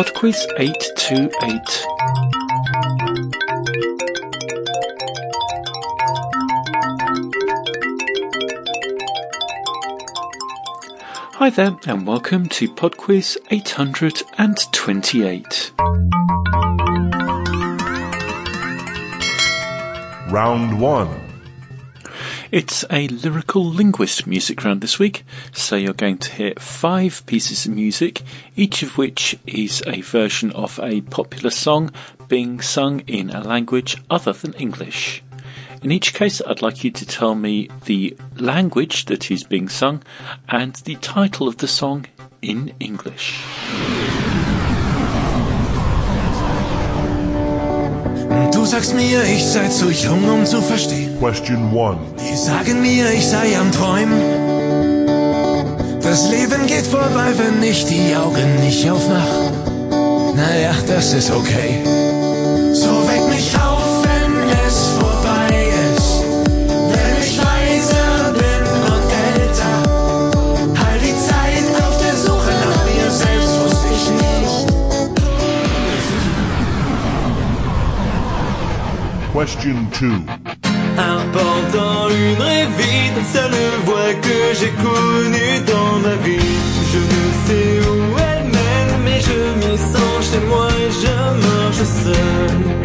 PodQuiz 828. Hi there, and welcome to PodQuiz 828. Round 1. It's a lyrical linguist music round this week, so you're going to hear five pieces of music, each of which is a version of a popular song being sung in a language other than English. In each case, I'd like you to tell me the language that is being sung and the title of the song in English. Du sagst mir, ich sei zu jung, um zu verstehen. Question 1. Die sagen mir, ich sei am Träumen. Das Leben geht vorbei, wenn ich die Augen nicht aufmach. Naja, das ist okay. So weck mich auf, wenn es vorbei ist. Wenn ich weiser bin und älter. All die Zeit auf der Suche nach mir selbst wusste ich nicht. Question 2. Important une rêve vide, seule voix que j'ai connue dans ma vie. Je ne sais où elle mène, mais je m'y sens chez moi et je marche seul.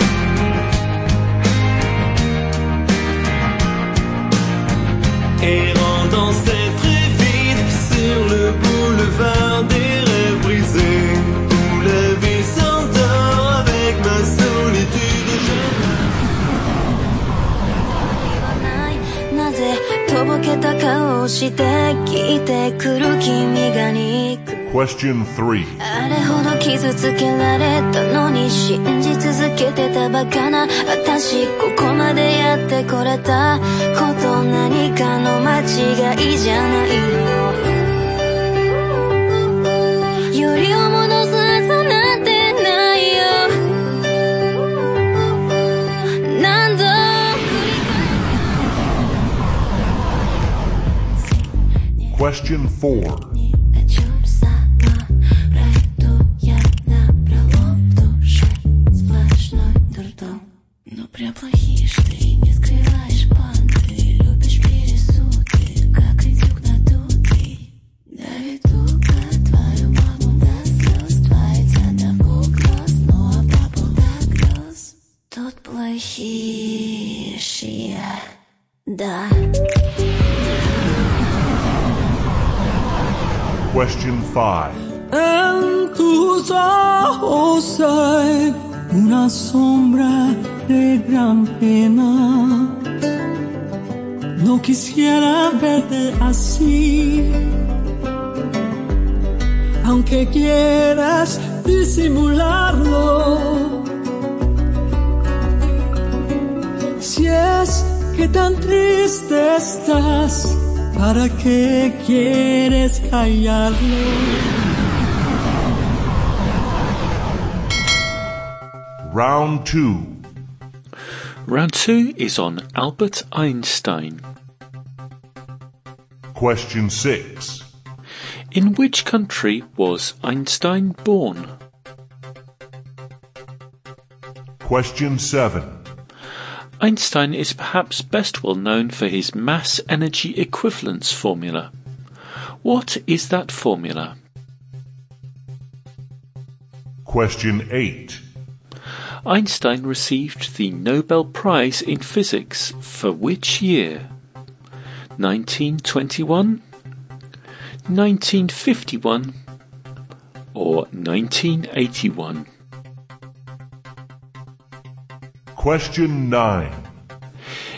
とぼけた顔をして聞いてくる君が憎 Question 3. あれほど傷つけられたのに信じ続けてたバカな。私ここまでやってこれたこと何かの間違いじゃないの。より Question 4. плохие. Да. Question 5. En tus ojos hay una sombra de gran pena. No quisiera verte así, aunque quieras disimularlo. Si es que tan triste estás, ¿para qué quieres callarlo? Round 2. Round two is on Albert Einstein. Question 6. In which country was Einstein born? Question 7. Einstein is perhaps best well known for his mass energy equivalence formula. What is that formula? Question 8. Einstein received the Nobel Prize in Physics for which year? 1921, 1951, or 1981? Question 9.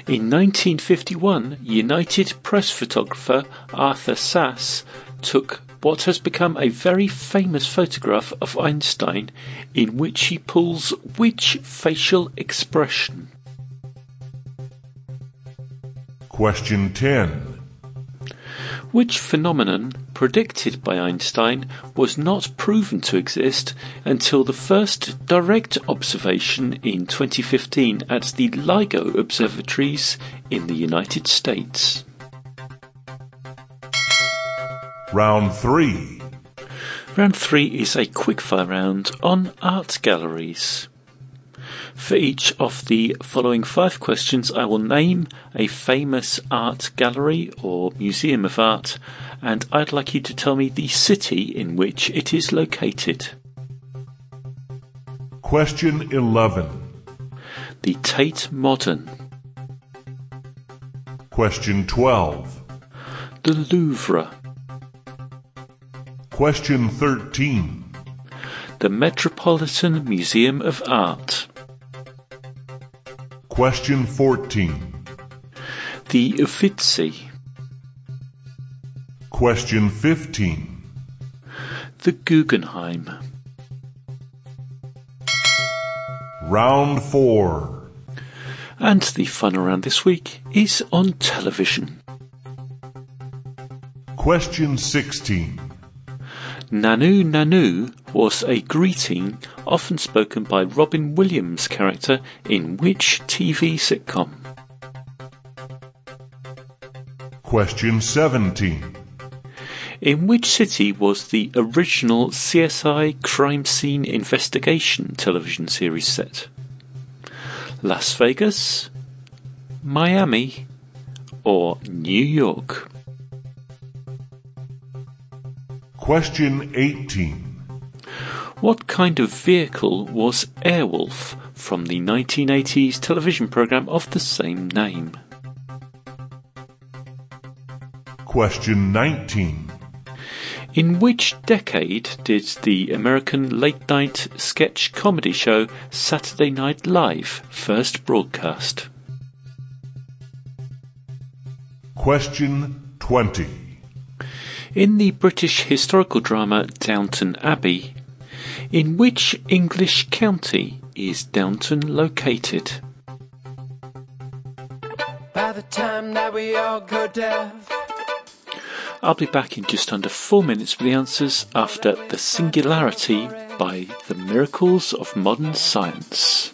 In 1951, United Press photographer Arthur Sass took what has become a very famous photograph of Einstein in which he pulls which facial expression? Question 10. Which phenomenon predicted by Einstein was not proven to exist until the first direct observation in 2015 at the LIGO observatories in the United States? Round 3. Round three is a quickfire round on art galleries. For each of the following five questions, I will name a famous art gallery or museum of art, and I'd like you to tell me the city in which it is located. Question 11. The Tate Modern, Question 12. the Louvre, Question 13. the Metropolitan Museum of Art, Question 14. the Uffizi, Question 15. the Guggenheim. Round 4. And the fun around this week is on television. Question 16. Nanu Nanu was a greeting often spoken by Robin Williams' character in which TV sitcom? Question 17. In which city was the original CSI crime scene investigation television series set? Las Vegas, Miami, or New York? Question 18. What kind of vehicle was Airwolf from the 1980s television program of the same name? Question 19. In which decade did the American late night sketch comedy show Saturday Night Live first broadcast? Question 20. In the British historical drama Downton Abbey, in which English county is Downton located? By the time that we all go deaf, I'll be back in just under four minutes with the answers after The Singularity by The Miracles of Modern Science.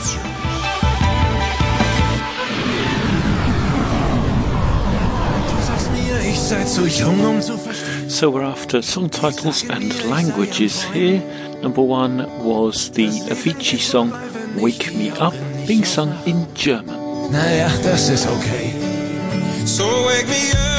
Verstehen. So we're after song titles and languages here. Number one was the Avicii song Wake Me Up, being sung in German. Naja, das ist okay. So wake me up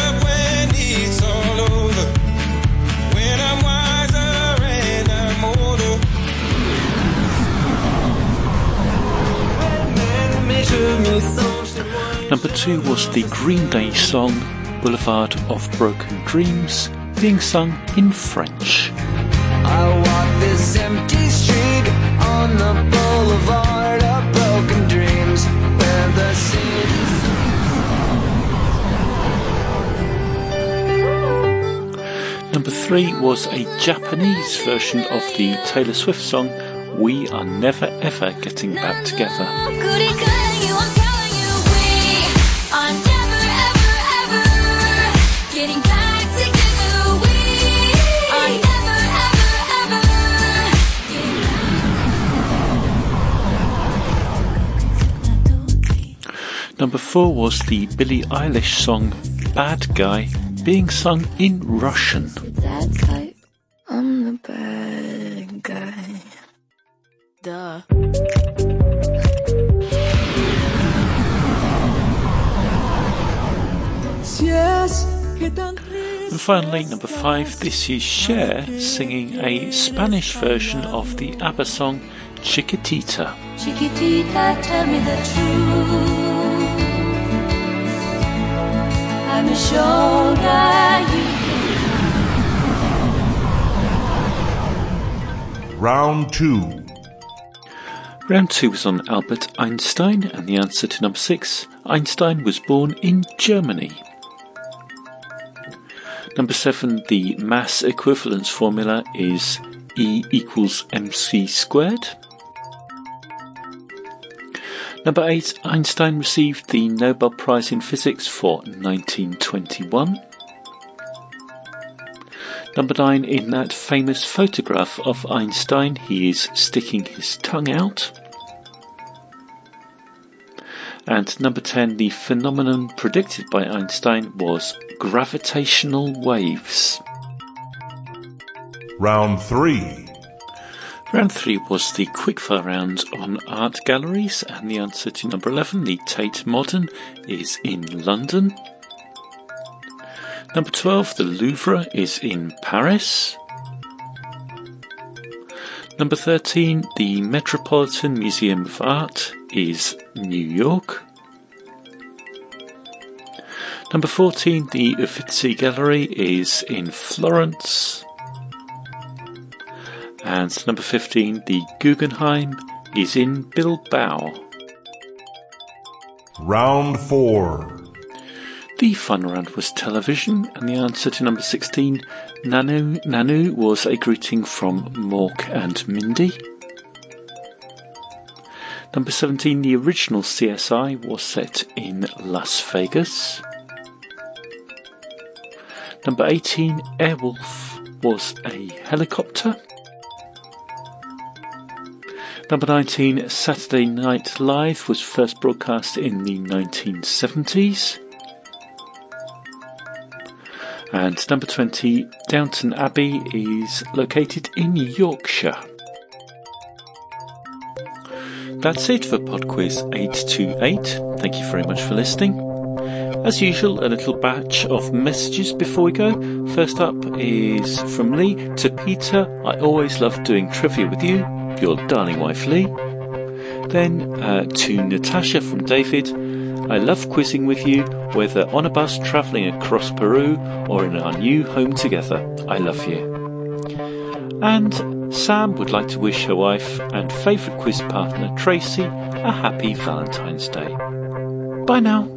Number two was the Green Day song Boulevard of Broken Dreams, being sung in French. I walk this empty street on the boulevard of broken dreams where the city Number three was a Japanese version of the Taylor Swift song We Are Never Ever Getting Back Together. Number four was the Billie Eilish song Bad Guy, being sung in Russian. I'm the bad guy. Duh. Si es que tan And finally, number five, this is Cher singing a Spanish version of the ABBA song Chiquitita. Chiquitita, tell me the truth. I'm a shoulder you Round 2. Round two was on Albert Einstein, and the answer to number six Einstein was born in Germany. Number seven, the mass equivalence formula is E equals mc squared. Number eight, Einstein received the Nobel Prize in Physics for 1921. Number nine, in that famous photograph of Einstein, he is sticking his tongue out. And number 10, the phenomenon predicted by Einstein was gravitational waves. Round 3. Round three was the quickfire round on art galleries, and the answer to number 11, the Tate Modern, is in London. Number 12, the Louvre is in Paris. Number 13, the Metropolitan Museum of Art is New York. Number 14, the Uffizi Gallery is in Florence. And number 15, the Guggenheim is in Bilbao. Round 4. The fun round was television, and the answer to number 16, Nanu, Nanu was a greeting from Mork and Mindy. Number 17, the original CSI was set in Las Vegas. Number 18, Airwolf was a helicopter. Number 19, Saturday Night Live was first broadcast in the 1970s. And number 20, Downton Abbey is located in Yorkshire. That's it for Pod Quiz 828. Thank you very much for listening. As usual, a little batch of messages before we go. First up is from Lee to Peter. I always love doing trivia with you. Your darling wife Lee. Then uh, to Natasha from David. I love quizzing with you, whether on a bus travelling across Peru or in our new home together. I love you. And Sam would like to wish her wife and favourite quiz partner Tracy a happy Valentine's Day. Bye now.